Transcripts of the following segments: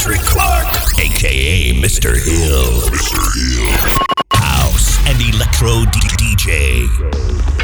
Patrick Clark, aka Mr. Hill. Mr. Hill. House and electro DJ.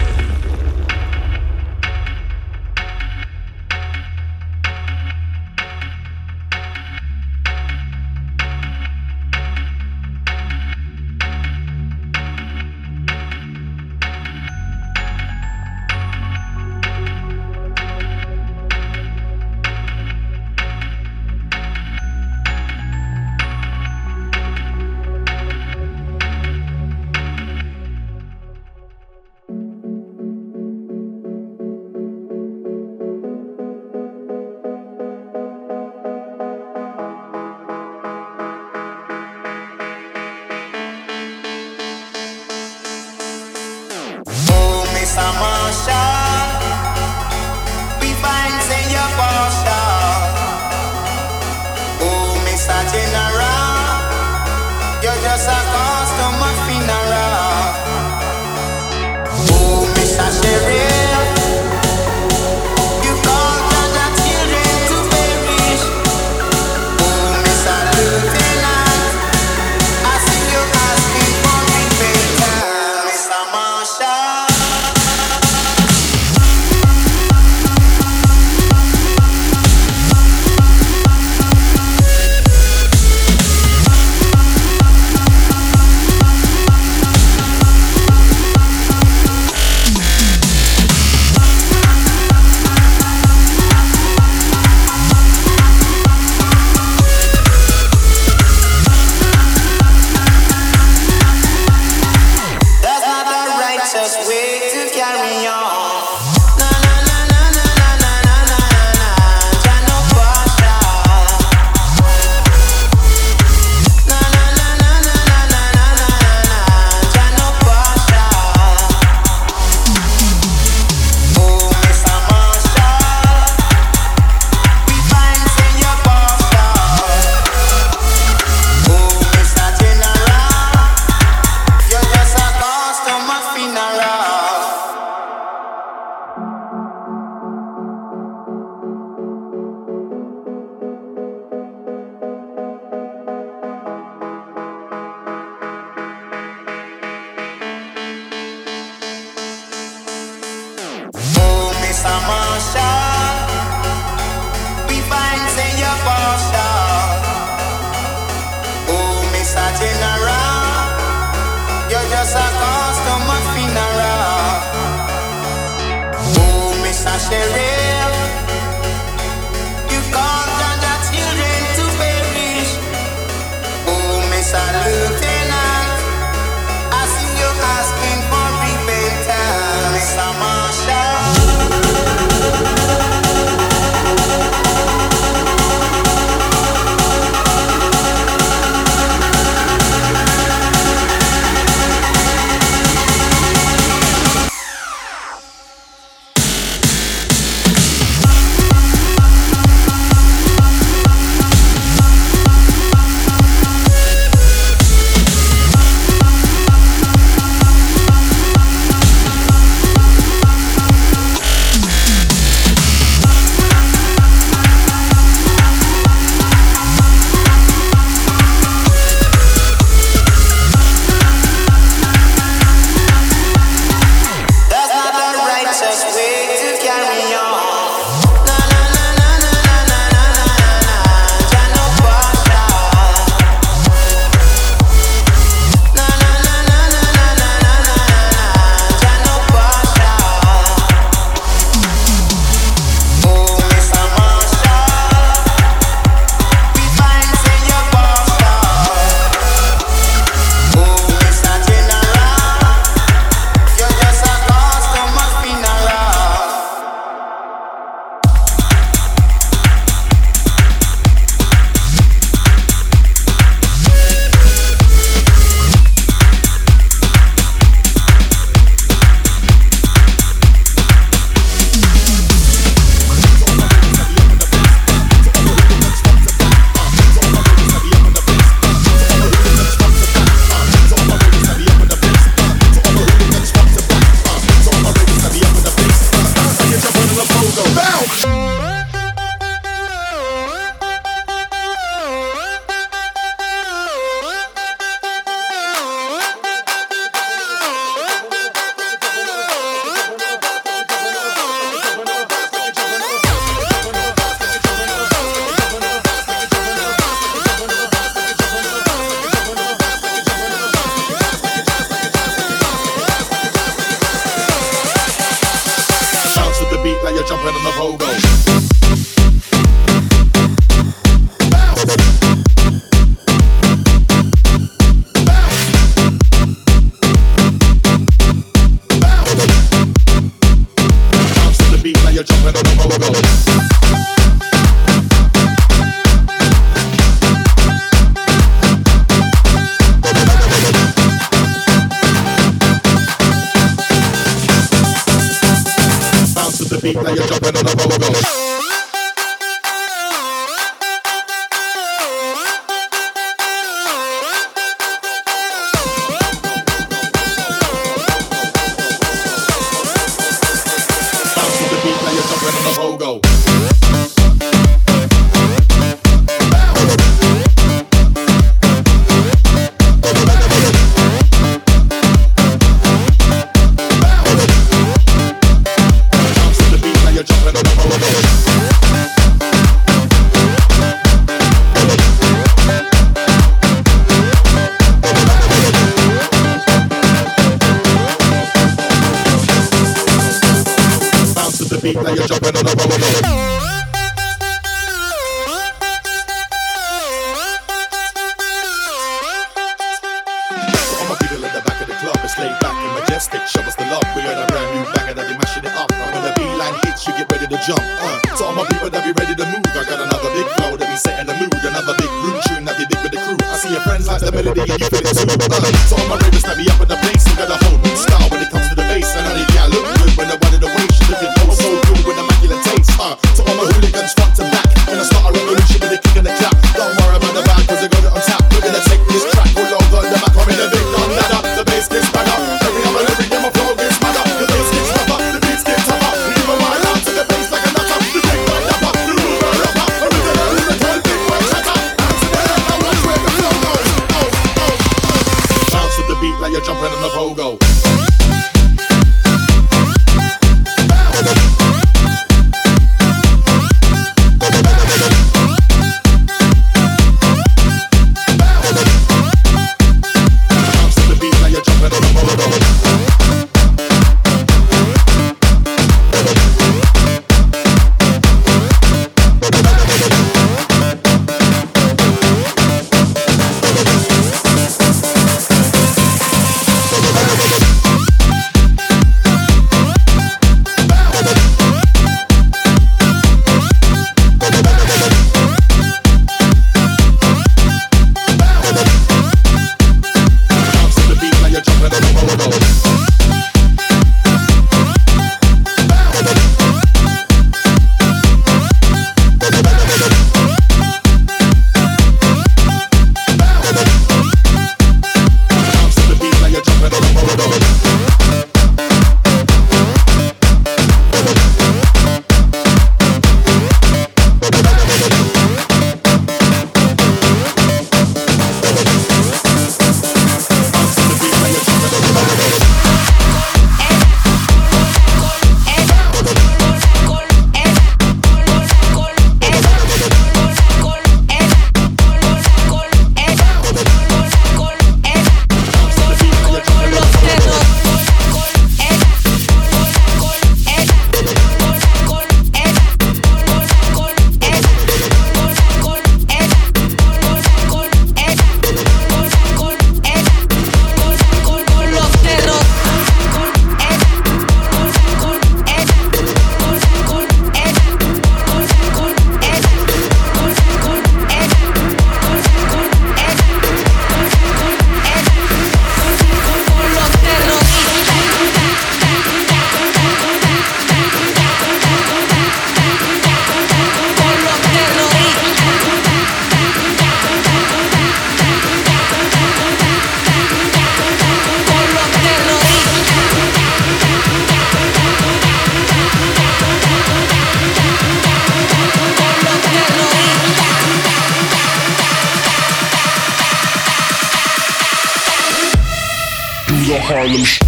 Harlem Shake.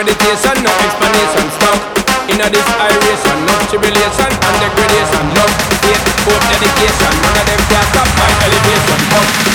meditation, no explanation. Stop. in a iration, no tribulation and degradation. Love, hate, hope, dedication. None of them can stop my elevation. Up.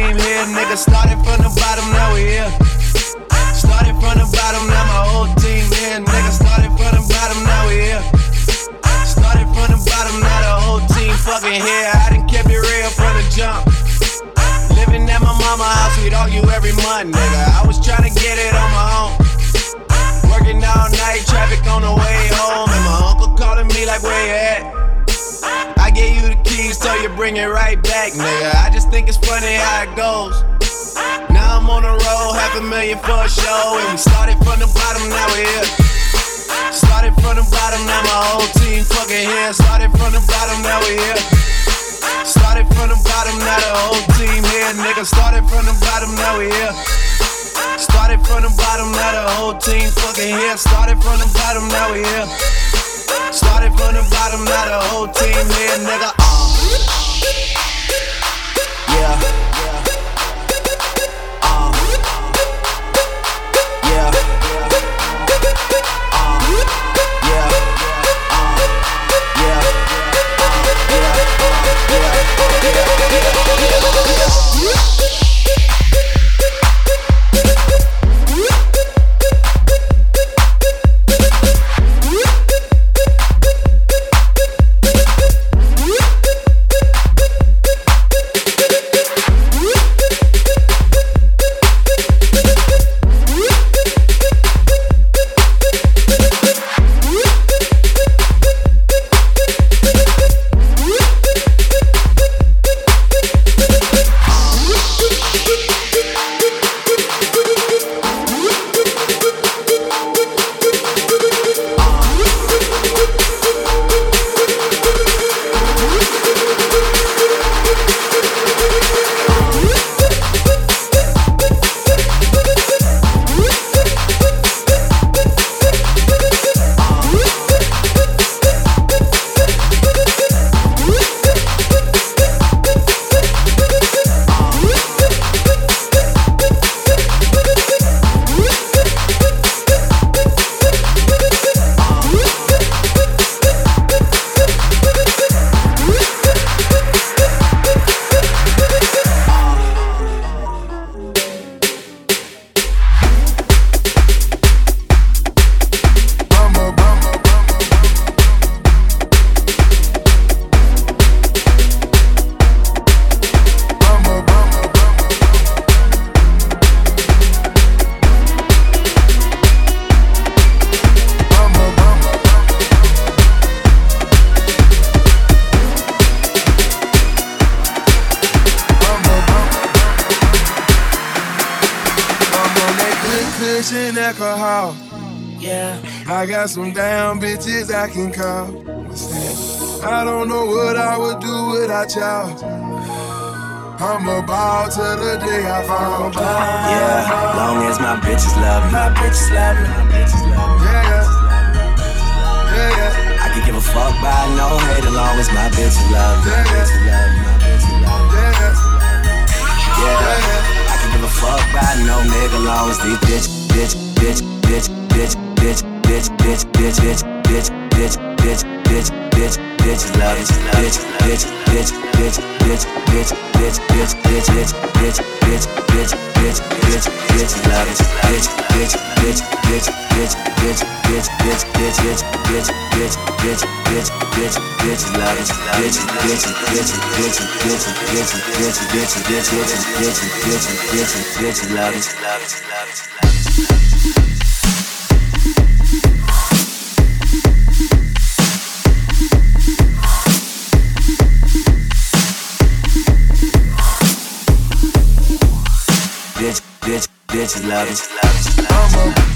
Team here. Nigga, started from the bottom, now we here. Started from the bottom, now my whole team here. Nigga, started from the bottom, now we here. Started from the bottom, now the whole team fucking here. I done kept it real from the jump. Living at my mama house, we'd argue every month, nigga. I was trying to get it on my own. Working all night, traffic on the way home, and my uncle calling me like, where you at? I gave you the keys, so you bring it right back, nigga. I just think it's funny how it goes. Now I'm on the road, half a million for a show, and we started from the bottom, now we're here. Started from the bottom, now my whole team fucking here. Started from the bottom, now we're here. Started from the bottom, now the whole team here, nigga. Started from the bottom, now we're here. Started from the bottom, now the whole team fucking here. Started from the bottom, now we're here. Started from the bottom, now the whole team here, nigga. Uh, yeah. Uh, yeah. Uh, yeah. Uh, yeah. Uh, yeah. Uh. Yeah. Uh. Yeah. skin color. Bitch, bitch, bitch, bitch, bitch, bitch, bitch, bitch, bitch, love it, love it, love it, love it. bitch, bitch, bitch, love it, it, love it.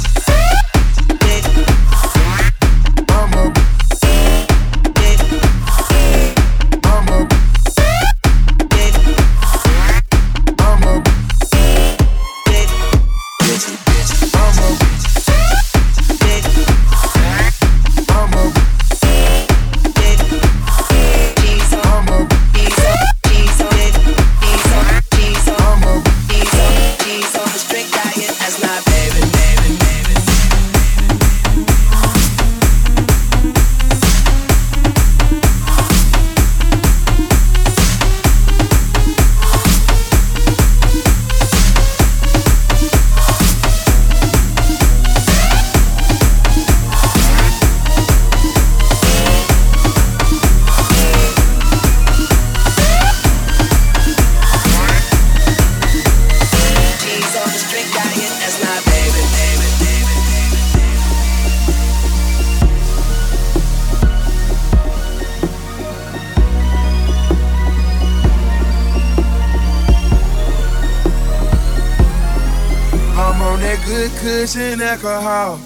Alcohol.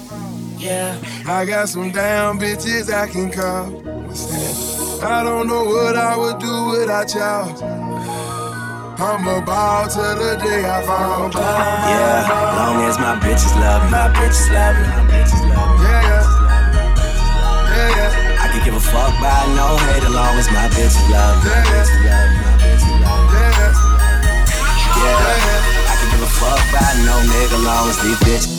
Yeah. I got some damn bitches I can call. I don't know what I would do without y'all. I'm about to the day I found Yeah, long as my bitches love me. My bitches love me. My bitches love me. Yeah, yeah. Yeah, yeah. I can give a fuck by no hate as long as my bitches love me. Yeah, yeah. My bitches love me. Yeah, yeah. I can give a fuck by no nigga as long as these bitch,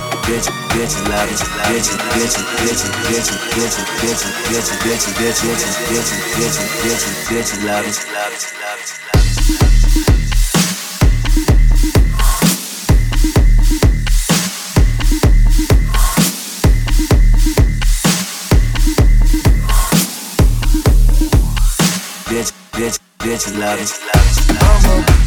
bitch, bitch, love it, bitch, bitch, bitch, bitch, bitch, bitch, bitch, bitch, bitch, bitch, bitch, bitch, bitch, bitch, love it, love it, love it, love it. bitch, bitch, bitch, love it, love it. Strict diet,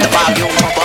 the volume,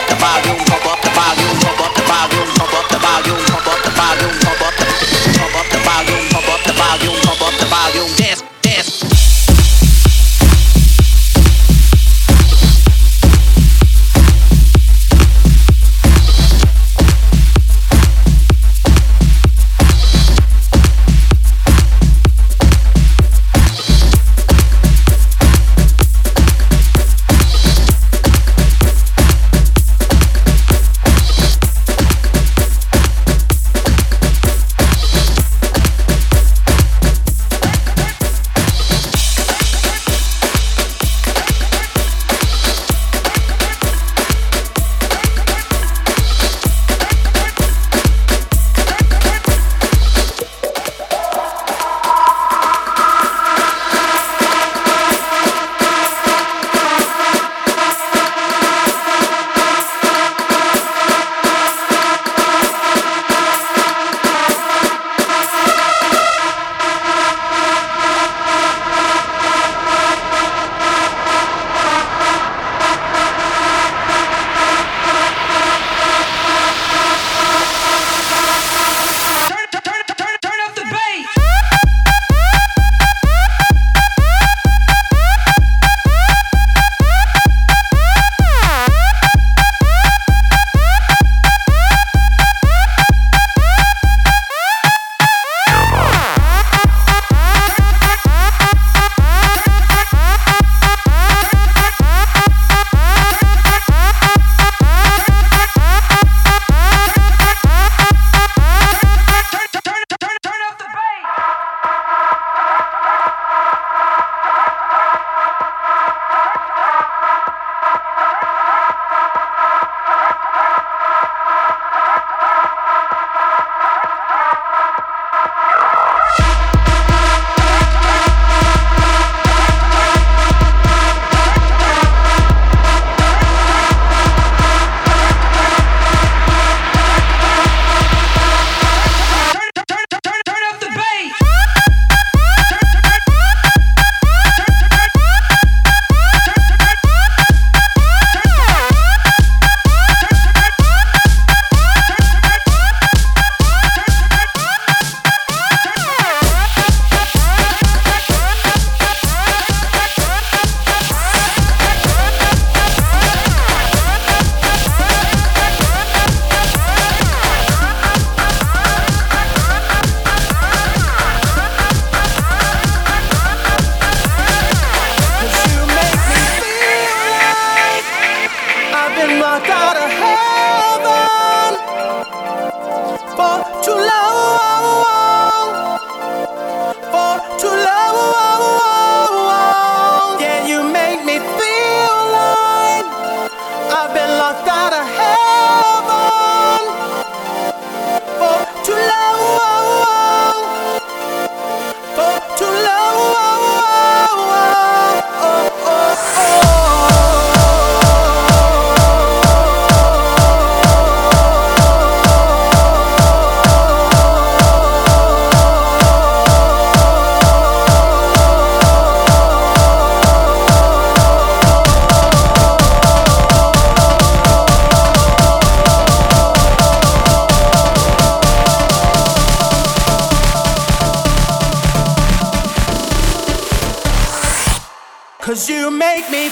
Cause you make me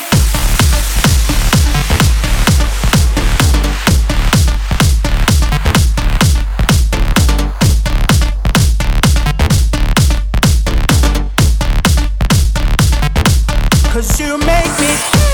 Cause you make me